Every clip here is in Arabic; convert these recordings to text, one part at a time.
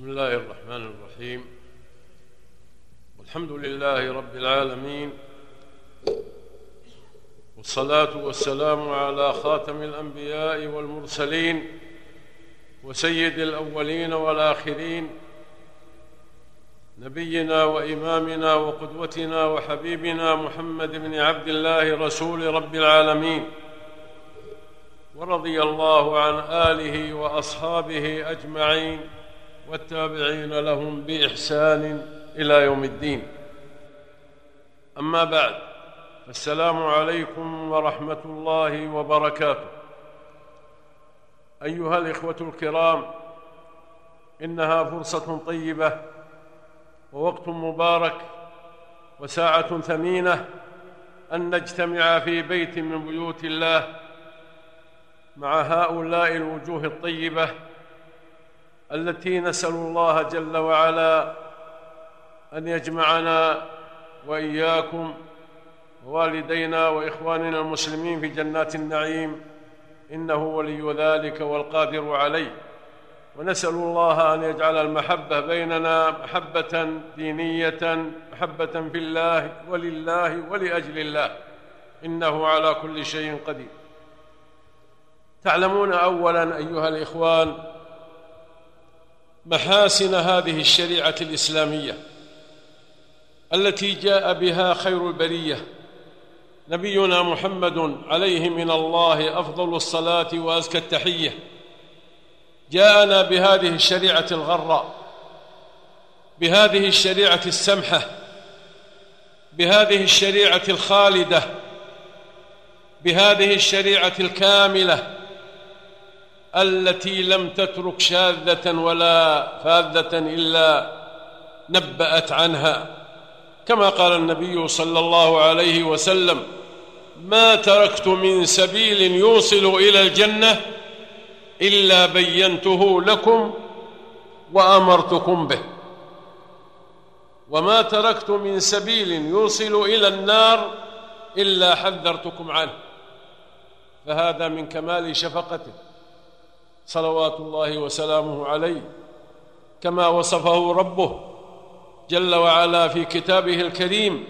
بسم الله الرحمن الرحيم. والحمد لله رب العالمين. والصلاة والسلام على خاتم الأنبياء والمرسلين وسيد الأولين والآخرين. نبينا وإمامنا وقدوتنا وحبيبنا محمد بن عبد الله رسول رب العالمين. ورضي الله عن آله وأصحابه أجمعين. والتابعين لهم بإحسان إلى يوم الدين. أما بعد فالسلام عليكم ورحمة الله وبركاته. أيها الإخوة الكرام إنها فرصة طيبة ووقت مبارك وساعة ثمينة أن نجتمع في بيت من بيوت الله مع هؤلاء الوجوه الطيبة التي نسأل الله جل وعلا أن يجمعنا وإياكم ووالدينا وإخواننا المسلمين في جنات النعيم. إنه ولي ذلك والقادر عليه. ونسأل الله أن يجعل المحبة بيننا محبة دينية محبة في الله ولله ولأجل الله. إنه على كل شيء قدير. تعلمون اولا أيها الإخوان محاسن هذه الشريعة الإسلامية التي جاء بها خير البرية. نبينا محمد عليه من الله أفضل الصلاة وأزكى التحية. جاءنا بهذه الشريعة الغراء بهذه الشريعة السمحة بهذه الشريعة الخالدة بهذه الشريعة الكاملة. التي لم تترك شاذة ولا فاذة إلا نبأت عنها. كما قال النبي صلى الله عليه وسلم ما تركت من سبيل يوصل إلى الجنة إلا بينته لكم وأمرتكم به. وما تركت من سبيل يوصل إلى النار إلا حذرتكم عنه. فهذا من كمال شفقته. صلوات الله وسلامه عليه كما وصفه ربه جل وعلا في كتابه الكريم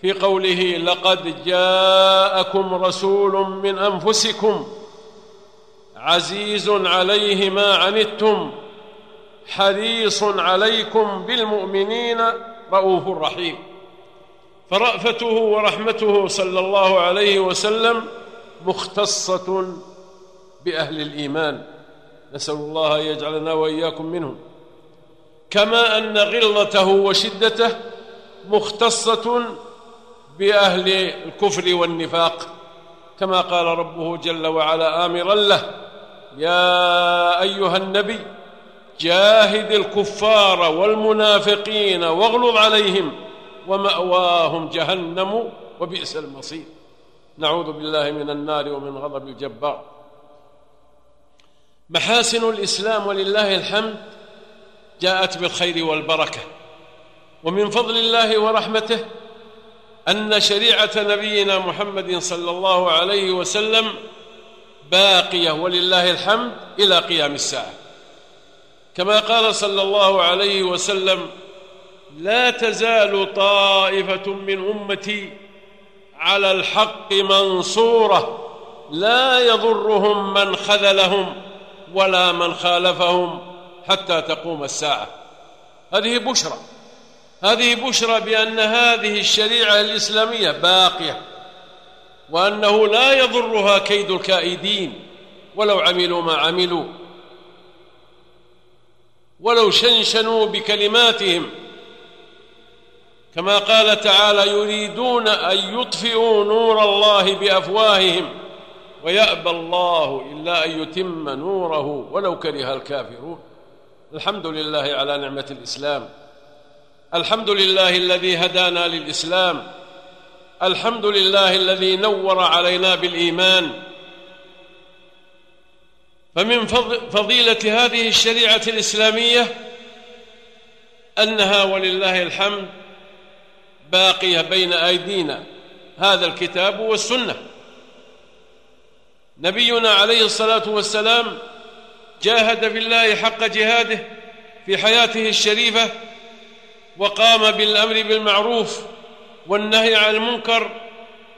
في قوله لقد جاءكم رسول من أنفسكم عزيز عليه ما عنتم حريص عليكم بالمؤمنين رؤوف رحيم فرأفته ورحمته صلى الله عليه وسلم مختصة بأهل الإيمان. نسأل الله أن يجعلنا وإياكم منهم. كما أن غلظته وشدته مختصة بأهل الكفر والنفاق. كما قال ربه جل وعلا امرا له يا أيها النبي جاهد الكفار والمنافقين واغلظ عليهم ومأواهم جهنم وبئس المصير. نعوذ بالله من النار ومن غضب الجبار. محاسن الإسلام ولله الحمد جاءت بالخير والبركة. ومن فضل الله ورحمته أن شريعة نبينا محمد صلى الله عليه وسلم باقية ولله الحمد إلى قيام الساعة. كما قال صلى الله عليه وسلم لا تزال طائفة من أمتي على الحق منصورة لا يضرهم من خذلهم ولا من خالفهم حتى تقوم الساعة. هذه بشرى. هذه بشرى بأن هذه الشريعة الإسلامية باقية وأنه لا يضرها كيد الكائدين ولو عملوا ما عملوا. ولو شنشنوا بكلماتهم. كما قال تعالى يريدون أن يطفئوا نور الله بأفواههم. ويأبى الله إلا أن يتم نوره ولو كره الكافرون. الحمد لله على نعمة الإسلام. الحمد لله الذي هدانا للإسلام. الحمد لله الذي نور علينا بالإيمان. فمن فضيلة هذه الشريعة الإسلامية أنها ولله الحمد باقية بين أيدينا. هذا الكتاب والسنة. نبينا عليه الصلاة والسلام جاهد في الله حق جهاده في حياته الشريفة وقام بالأمر بالمعروف والنهي عن المنكر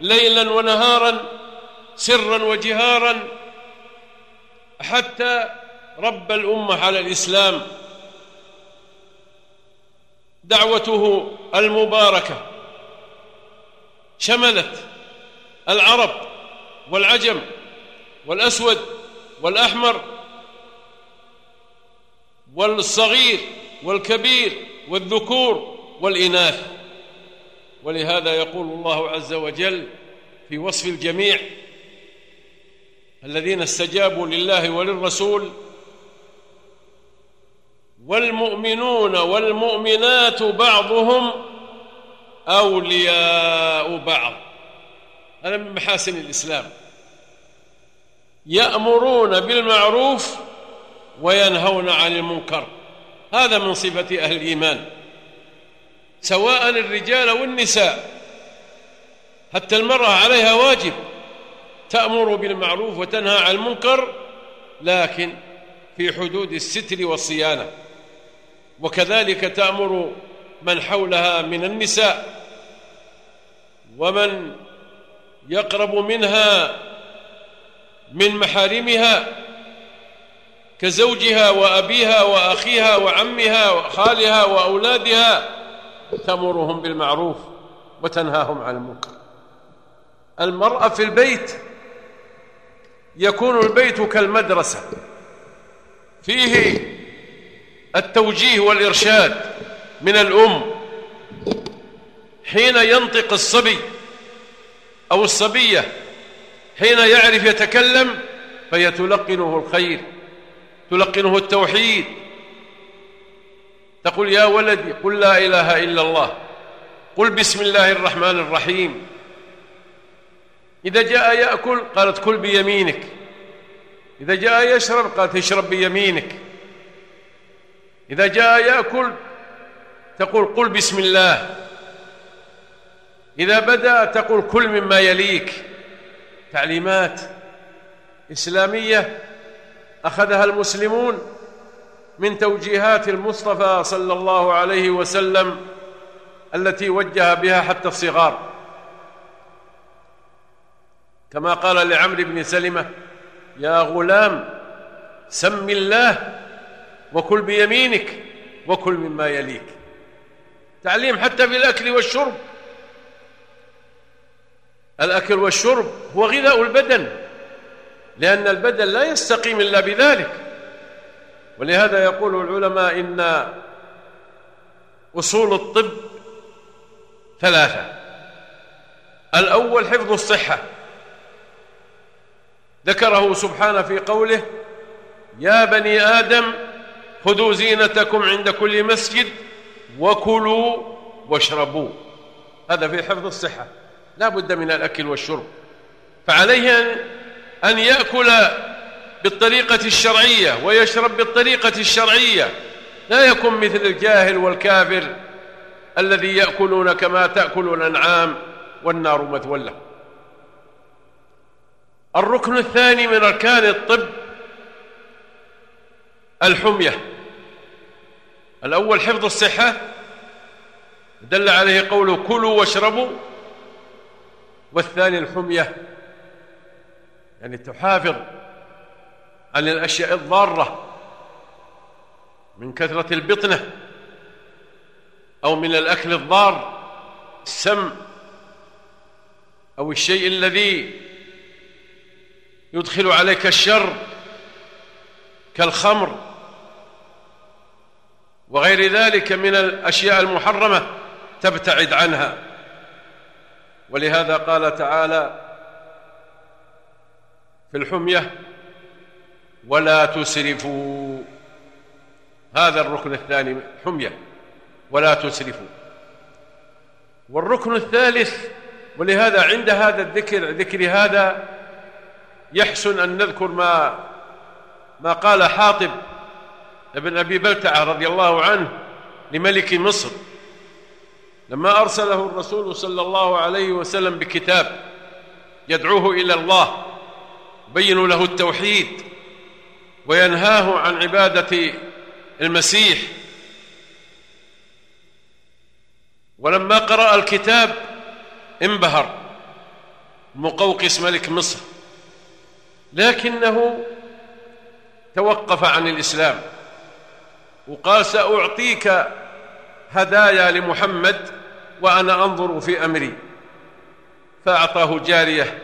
ليلا ونهارا سرا وجهارا حتى رب الأمة على الإسلام. دعوته المباركة. شملت العرب والعجم والأسود والأحمر والصغير والكبير والذكور والإناث. ولهذا يقول الله عز وجل في وصف الجميع الذين استجابوا لله وللرسول والمؤمنون والمؤمنات بعضهم أولياء بعض. هذا من محاسن الإسلام. يأمرون بالمعروف وينهون عن المنكر. هذا من صفة أهل الإيمان. سواء الرجال والنساء حتى المرأة عليها واجب تأمر بالمعروف وتنهى عن المنكر لكن في حدود الستر والصيانة. وكذلك تأمر من حولها من النساء ومن يقرب منها من محارمها كزوجها وأبيها وأخيها وعمها وخالها وأولادها تأمرهم بالمعروف وتنهاهم عن المنكر. المرأة في البيت يكون البيت كالمدرسة. فيه التوجيه والإرشاد من الأم حين ينطق الصبي أو الصبية حين يعرف يتكلم فهي تلقنه الخير تلقنه التوحيد. تقول يا ولدي قل لا إله إلا الله قل بسم الله الرحمن الرحيم. إذا جاء يأكل قالت كل بيمينك. إذا جاء يشرب قالت اشرب بيمينك. إذا جاء يأكل تقول قل بسم الله. إذا بدأ تقول كل مما يليك. تعليمات إسلامية أخذها المسلمون من توجيهات المصطفى صلى الله عليه وسلم التي وجه بها حتى الصغار. كما قال لعمرو بن سلمة يا غلام سم الله وكل بيمينك وكل مما يليك. تعليم حتى في الاكل والشرب الأكل والشرب هو غذاء البدن لأن البدن لا يستقيم إلا بذلك. ولهذا يقول العلماء إن أصول الطب ثلاثة. الأول حفظ الصحة. ذكره سبحانه في قوله يا بني آدم خذوا زينتكم عند كل مسجد وكلوا واشربوا. هذا في حفظ الصحة. لا بد من الأكل والشرب. فعليه ان يأكل بالطريقة الشرعية ويشرب بالطريقة الشرعية. لا يكن مثل الجاهل والكافر الذي يأكلون كما تأكل الأنعام والنار مثوى له. الركن الثاني من أركان الطب الحمية. الأول حفظ الصحة. دل عليه قوله كلوا واشربوا والثاني الحمية. يعني تحافظ عن الأشياء الضارة من كثرة البطنة أو من الأكل الضار السم أو الشيء الذي يدخل عليك الشر كالخمر وغير ذلك من الأشياء المحرمة تبتعد عنها. ولهذا قال تعالى في الحمية ولا تسرفوا. هذا الركن الثاني حمية ولا تسرفوا. والركن الثالث ولهذا عند هذا الذكر ذكر هذا يحسن أن نذكر ما ما قال حاطب ابن أبي بلتعة رضي الله عنه لملك مصر. لما أرسله الرسول صلى الله عليه وسلم بكتاب يدعوه إلى الله يبين له التوحيد وينهاه عن عبادة المسيح. ولما قرأ الكتاب انبهر مقوقس ملك مصر. لكنه توقف عن الإسلام وقال سأعطيك هدايا لمحمد وأنا أنظر في أمري. فأعطاه جارية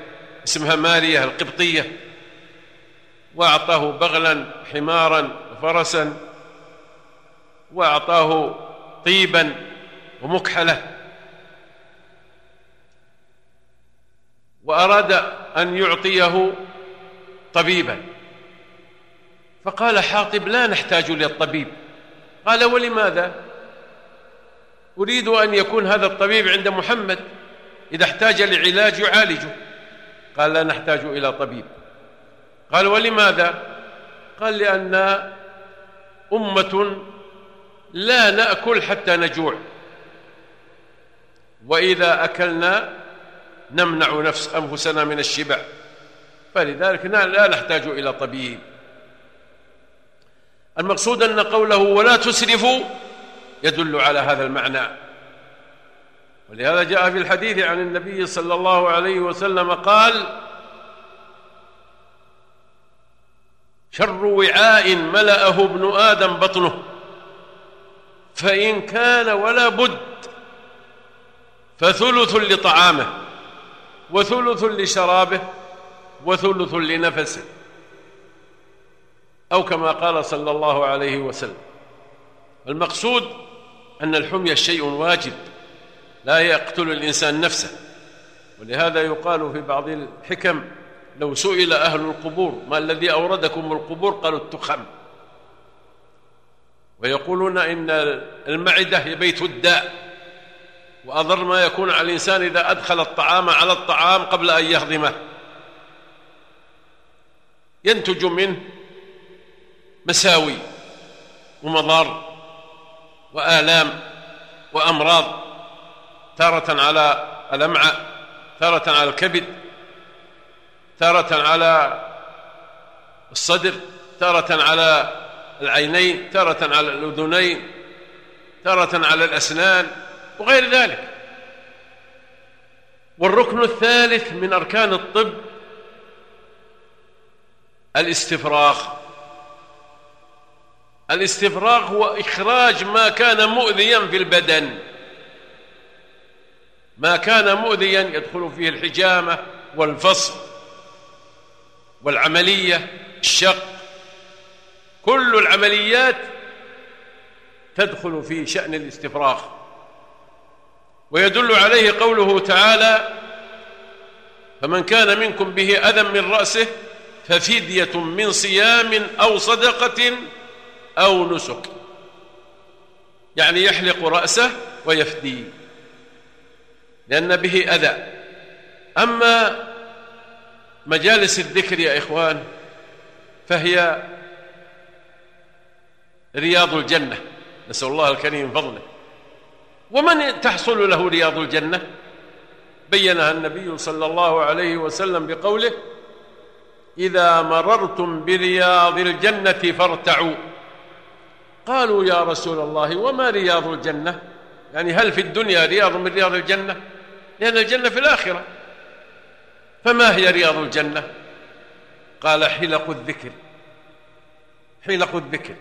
اسمها مارية القبطية وأعطاه بغلا حمارا وفرسا وأعطاه طيبا ومكحلة. وأراد أن يعطيه طبيبا. فقال حاطب لا نحتاج للطبيب قال ولماذا؟ أريد أن يكون هذا الطبيب عند محمد. إذا احتاج لعلاج يعالجه. قال لا نحتاج إلى طبيب. قال ولماذا؟ قال لأن أمة لا نأكل حتى نجوع. وإذا أكلنا نمنع نفس أنفسنا من الشبع. فلذلك لا نحتاج إلى طبيب. المقصود أن قوله ولا تسرفوا يدل على هذا المعنى. ولهذا جاء في الحديث عن النبي صلى الله عليه وسلم قال شر وعاء ملأه ابن آدم بطنه فإن كان ولا بد فثلث لطعامه وثلث لشرابه وثلث لنفسه. أو كما قال صلى الله عليه وسلم. المقصود أن الحمية شيء واجب لا يقتل الإنسان نفسه. ولهذا يقال في بعض الحكم لو سئل أهل القبور ما الذي أوردكم القبور؟ قالوا التخم. ويقولون إن المعدة هي بيت الداء وأضر ما يكون على الإنسان إذا أدخل الطعام على الطعام قبل أن يهضمه. ينتج منه مساوي ومضار. وآلام وأمراض تارة على الأمعاء تارة على الكبد تارة على الصدر تارة على العينين تارة على الأذنين تارة على الأسنان وغير ذلك. والركن الثالث من أركان الطب الاستفراغ. الاستفراغ هو إخراج ما كان مؤذيا في البدن. ما كان مؤذيا يدخل فيه الحجامة والفصل والعملية الشق. كل العمليات تدخل في شأن الاستفراغ ويدل عليه قوله تعالى فمن كان منكم به أذى من رأسه ففدية من صيام أو صدقة أو نسك. يعني يحلق رأسه ويفدي. لأن به أذى. أما مجالس الذكر يا إخوان فهي رياض الجنة. نسأل الله الكريم فضله. ومن تحصل له رياض الجنة؟ بينها النبي صلى الله عليه وسلم بقوله إذا مررتم برياض الجنة فارتعوا. قالوا يا رسول الله وما رياض الجنة؟ يعني هل في الدنيا رياض من رياض الجنة؟ لأن الجنة في الآخرة. فما هي رياض الجنة؟ قال حلق الذكر. حلق الذكر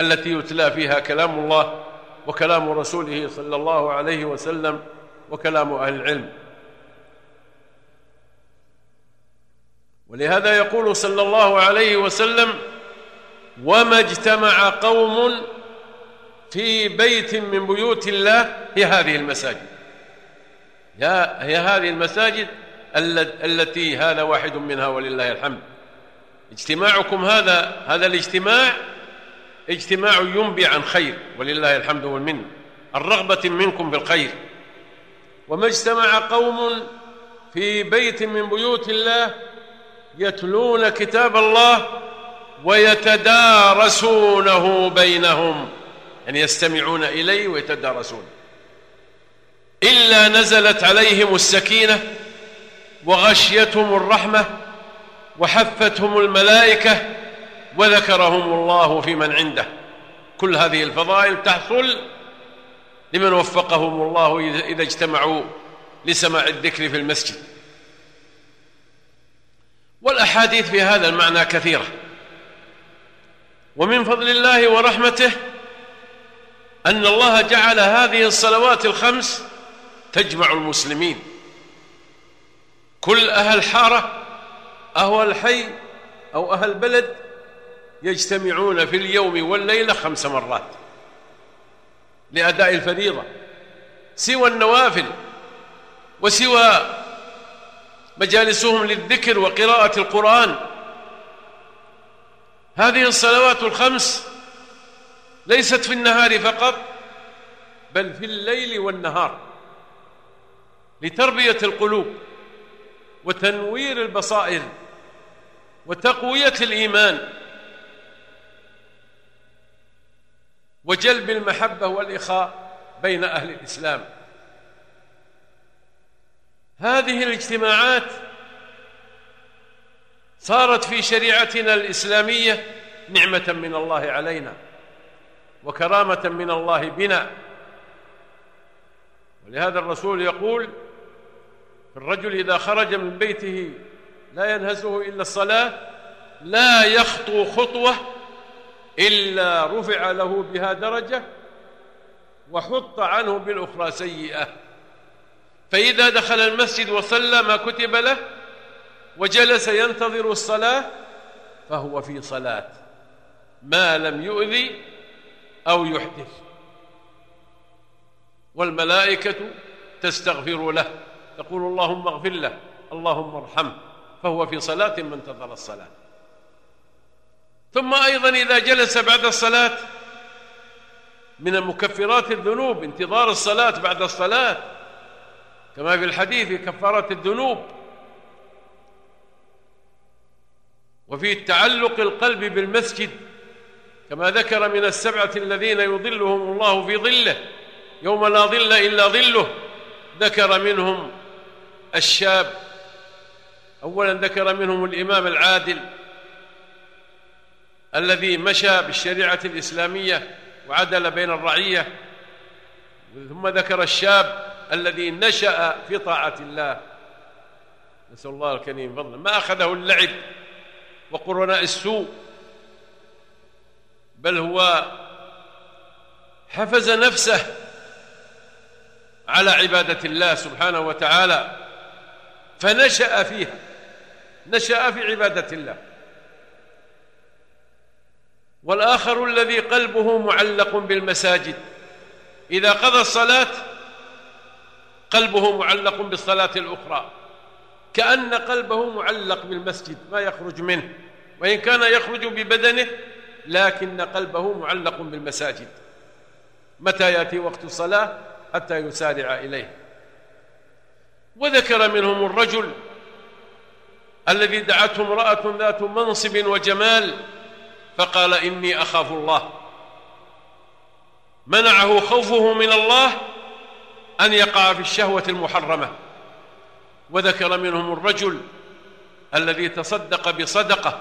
التي يتلى فيها كلام الله وكلام رسوله صلى الله عليه وسلم وكلام أهل العلم. ولهذا يقول صلى الله عليه وسلم وما اجتمع قوم في بيت من بيوت الله هي هذه المساجد. هي هذه المساجد التي هذا واحد منها ولله الحمد. اجتماعكم هذا هذا الاجتماع اجتماع ينبي عن خير ولله الحمد والمنة. الرغبة منكم بالخير وما اجتمع قوم في بيت من بيوت الله يتلون كتاب الله ويتدارسونه بينهم. يعني يستمعون إليه ويتدارسونه إلا نزلت عليهم السكينة وغشيتهم الرحمة وحفتهم الملائكة وذكرهم الله في من عنده. كل هذه الفضائل تحصل لمن وفقهم الله إذا اجتمعوا لسماع الذكر في المسجد. والأحاديث في هذا المعنى كثيرة. ومن فضل الله ورحمته أن الله جعل هذه الصلوات الخمس تجمع المسلمين. كل أهل حارة أهل الحي أو أهل بلد يجتمعون في اليوم والليلة خمس مرات لأداء الفريضة سوى النوافل وسوى مجالسهم للذكر وقراءة القرآن. هذه الصلوات الخمس ليست في النهار فقط بل في الليل والنهار لتربية القلوب وتنوير البصائر وتقوية الإيمان وجلب المحبة والإخاء بين أهل الإسلام. هذه الاجتماعات صارت في شريعتنا الإسلامية نعمة من الله علينا وكرامة من الله بنا. ولهذا الرسول يقول الرجل إذا خرج من بيته لا ينهزه إلا الصلاة لا يخطو خطوة إلا رفع له بها درجة وحط عنه بالأخرى سيئة. فإذا دخل المسجد وصلى ما كتب له وجلس ينتظر الصلاة فهو في صلاة. ما لم يؤذي أو يحدث. والملائكة تستغفر له تقول اللهم اغفر له اللهم ارحمه فهو في صلاة من انتظر الصلاة. ثم أيضا إذا جلس بعد الصلاة من مكفرات الذنوب انتظار الصلاة بعد الصلاة. كما في الحديث كفارة الذنوب. وفي تعلق القلب بالمسجد كما ذكر من السبعة الذين يظلهم الله في ظله يوم لا ظل إلا ظله ذكر منهم الشاب أولا ذكر منهم الإمام العادل الذي مشى بالشريعة الإسلامية وعدل بين الرعية ثم ذكر الشاب الذي نشأ في طاعة الله. نسأل الله الكريم فضلا. ما أخذه اللعب؟ وقرناء السوء بل هو حفز نفسه على عبادة الله سبحانه وتعالى فنشأ فيها نشأ في عبادة الله. والآخر الذي قلبه معلق بالمساجد إذا قضى الصلاة قلبه معلق بالصلاة الأخرى. كأن قلبه معلق بالمسجد ما يخرج منه. وإن كان يخرج ببدنه لكن قلبه معلق بالمساجد. متى يأتي وقت الصلاة؟ حتى يسارع إليه. وذكر منهم الرجل الذي دعته امرأة ذات منصب وجمال فقال إني أخاف الله. منعه خوفه من الله أن يقع في الشهوة المحرمة. وذكر منهم الرجل الذي تصدق بصدقة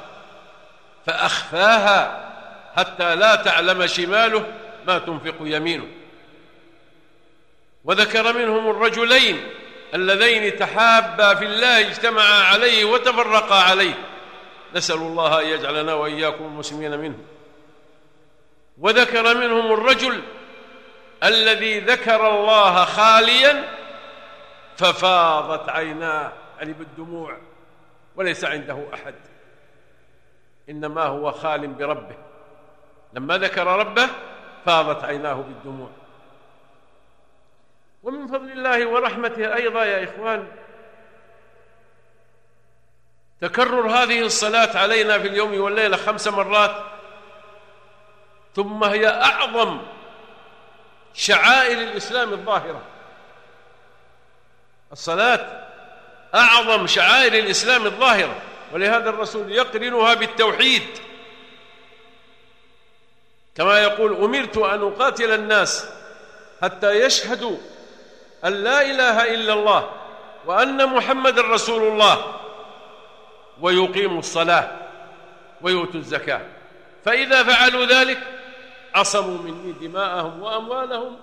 فأخفاها حتى لا تعلم شماله ما تنفق يمينه. وذكر منهم الرجلين اللذين تحابا في الله اجتمعا عليه وتفرقا عليه. نسأل الله أن يجعلنا وإياكم المسلمين منه وذكر منهم الرجل الذي ذكر الله خاليا ففاضت عيناه يعني بالدموع وليس عنده أحد. إنما هو خال بربه. لما ذكر ربه فاضت عيناه بالدموع. ومن فضل الله ورحمته أيضا يا إخوان تكرر هذه الصلاة علينا في اليوم والليلة خمس مرات ثم هي أعظم شعائر الإسلام الظاهرة. الصلاة أعظم شعائر الإسلام الظاهرة ولهذا الرسول يقرنها بالتوحيد. كما يقول أمرت أن أقاتل الناس حتى يشهدوا أن لا إله إلا الله وأن محمد رسول الله ويقيموا الصلاة ويؤتوا الزكاة. فإذا فعلوا ذلك عصموا مني دماءهم وأموالهم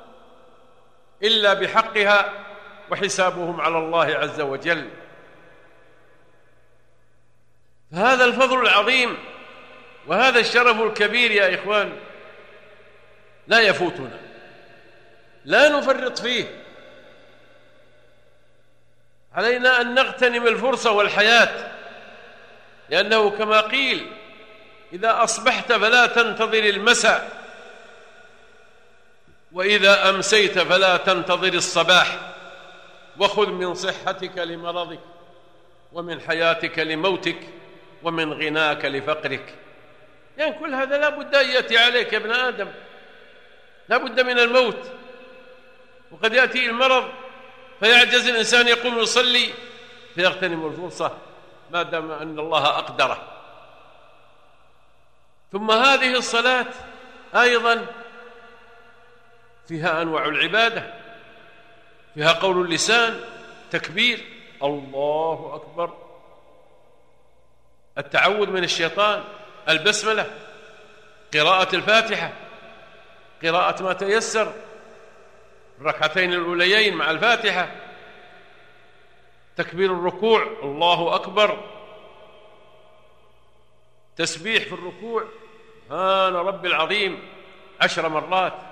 إلا بحقها وحسابهم على الله عز وجل. فهذا الفضل العظيم وهذا الشرف الكبير يا إخوان لا يفوتنا لا نفرط فيه. علينا أن نغتنم الفرصة والحياة لأنه كما قيل إذا أصبحت فلا تنتظر المساء وإذا أمسيت فلا تنتظر الصباح. وخذ من صحتك لمرضك ومن حياتك لموتك ومن غناك لفقرك. يعني كل هذا لا بد أن يأتي عليك يا ابن آدم. لا بد من الموت. وقد يأتي المرض فيعجز الإنسان يقوم يصلي فيغتنم الفرصة ما دام أن الله أقدره. ثم هذه الصلاة أيضا فيها أنواع العبادة. فيها قول اللسان تكبير الله أكبر. التعوذ من الشيطان البسملة قراءة الفاتحة قراءة ما تيسر الركعتين الأوليين مع الفاتحة تكبير الركوع الله أكبر. تسبيح في الركوع سبحان رب العظيم عشر مرات.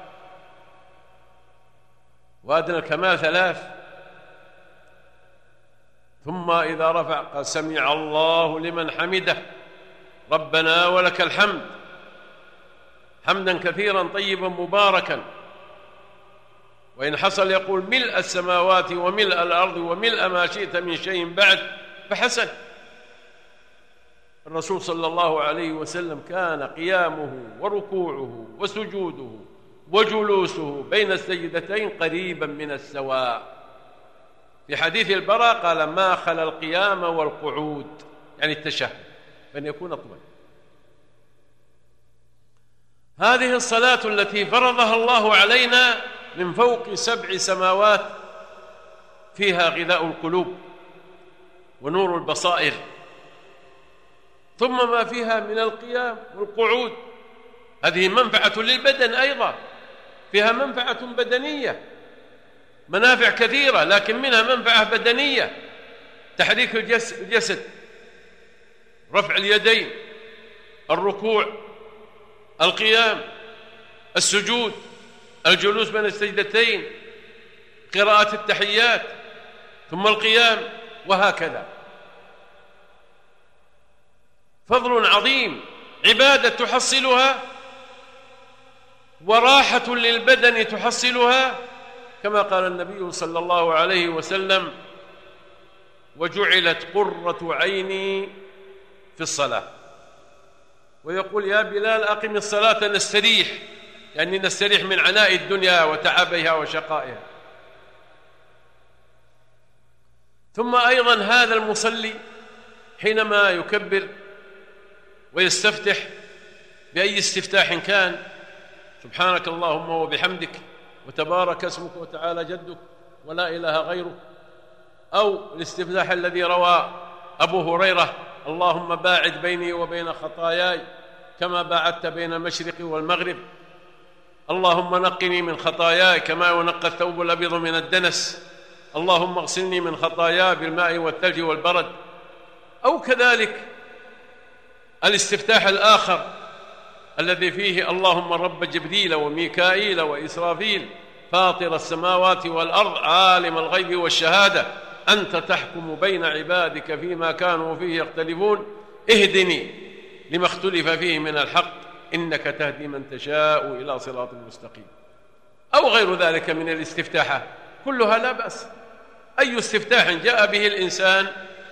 وأدنى الكمال ثلاث. ثم إذا رفع قال سمع الله لمن حمده. ربنا ولك الحمد. حمدا كثيرا طيبا مباركا. وإن حصل يقول ملء السماوات وملء الأرض وملء ما شئت من شيء بعد فحسن. الرسول صلى الله عليه وسلم كان قيامه وركوعه وسجوده وجلوسه بين السجدتين قريبا من السواء. في حديث البراء قال ما خلا القيام والقعود. يعني التشهد فان يكون اطول هذه الصلاة التي فرضها الله علينا من فوق سبع سماوات فيها غذاء القلوب ونور البصائر ثم ما فيها من القيام والقعود. هذه منفعة للبدن أيضا. فيها منفعة بدنية. منافع كثيرة لكن منها منفعة بدنية. تحريك الجسد رفع اليدين الركوع القيام السجود الجلوس بين السجدتين قراءة التحيات ثم القيام وهكذا. فضل عظيم عبادة تحصلها وراحة للبدن تحصلها كما قال النبي صلى الله عليه وسلم وجعلت قرة عيني في الصلاة. ويقول يا بلال أقم الصلاة نستريح يعني نستريح من عناء الدنيا وتعبها وشقائها. ثم أيضا هذا المصلي حينما يكبر ويستفتح بأي استفتاح كان سبحانك اللهم وبحمدك وتبارك اسمك وتعالى جدك ولا إله غيرك أو الاستفتاح الذي روى أبو هريرة اللهم باعد بيني وبين خطاياي كما باعدت بين المشرق والمغرب. اللهم نقني من خطاياي كما ينقى الثوب الأبيض من الدنس. اللهم اغسلني من خطاياي بالماء والثلج والبرد. أو كذلك الاستفتاح الآخر الذي فيه اللهم رب جبريل وميكائيل وإسرافيل فاطر السماوات والأرض عالم الغيب والشهادة أنت تحكم بين عبادك فيما كانوا فيه يختلفون. اهدني لما اختلف فيه من الحق إنك تهدي من تشاء إلى صراط مستقيم. أو غير ذلك من الاستفتاحات كلها لا بأس. أي استفتاح جاء به الإنسان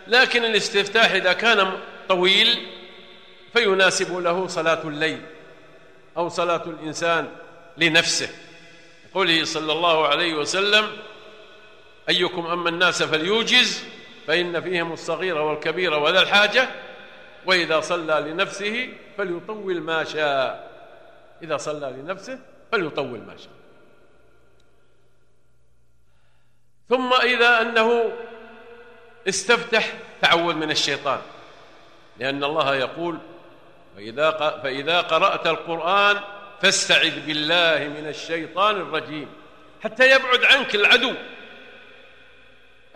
لكن الاستفتاح إذا كان طويل فيناسب له صلاة الليل. أو صلاة الإنسان لنفسه. قوله صلى الله عليه وسلم أيكم أما الناس فليوجز فإن فيهم الصغير والكبير وذا الحاجة وإذا صلى لنفسه فليطول ما شاء. إذا صلى لنفسه فليطول ما شاء. ثم إذا أنه استفتح تعوذ من الشيطان. لأن الله يقول فإذا, فإذا قرأت القرآن فاستعذ بالله من الشيطان الرجيم. حتى يبعد عنك العدو.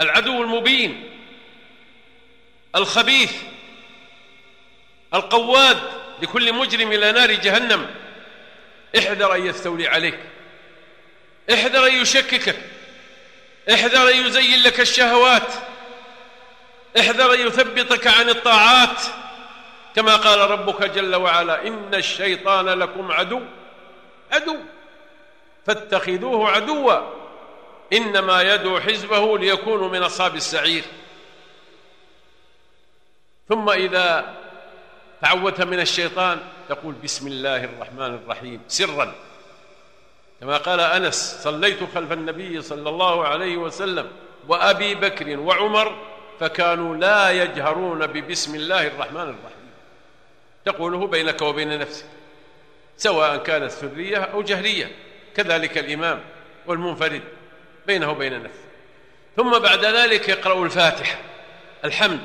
العدو المبين. الخبيث. القواد. لكل مجرم إلى نار جهنم. احذر أن يستولي عليك. احذر أن يشككك. احذر أن يزين لك الشهوات. احذر أن يثبطك عن الطاعات. كما قال ربك جل وعلا إن الشيطان لكم عدو عدو فاتخذوه عدوا إنما يدعو حزبه ليكونوا من أصحاب السعير. ثم إذا تعوذت من الشيطان تقول بسم الله الرحمن الرحيم سرا. كما قال أنس صليت خلف النبي صلى الله عليه وسلم وأبي بكر وعمر فكانوا لا يجهرون ببسم الله الرحمن الرحيم. تقوله بينك وبين نفسك سواء كانت سرية أو جهرية كذلك الإمام والمنفرد بينه وبين نفسه. ثم بعد ذلك يقرأ الفاتحة الحمد.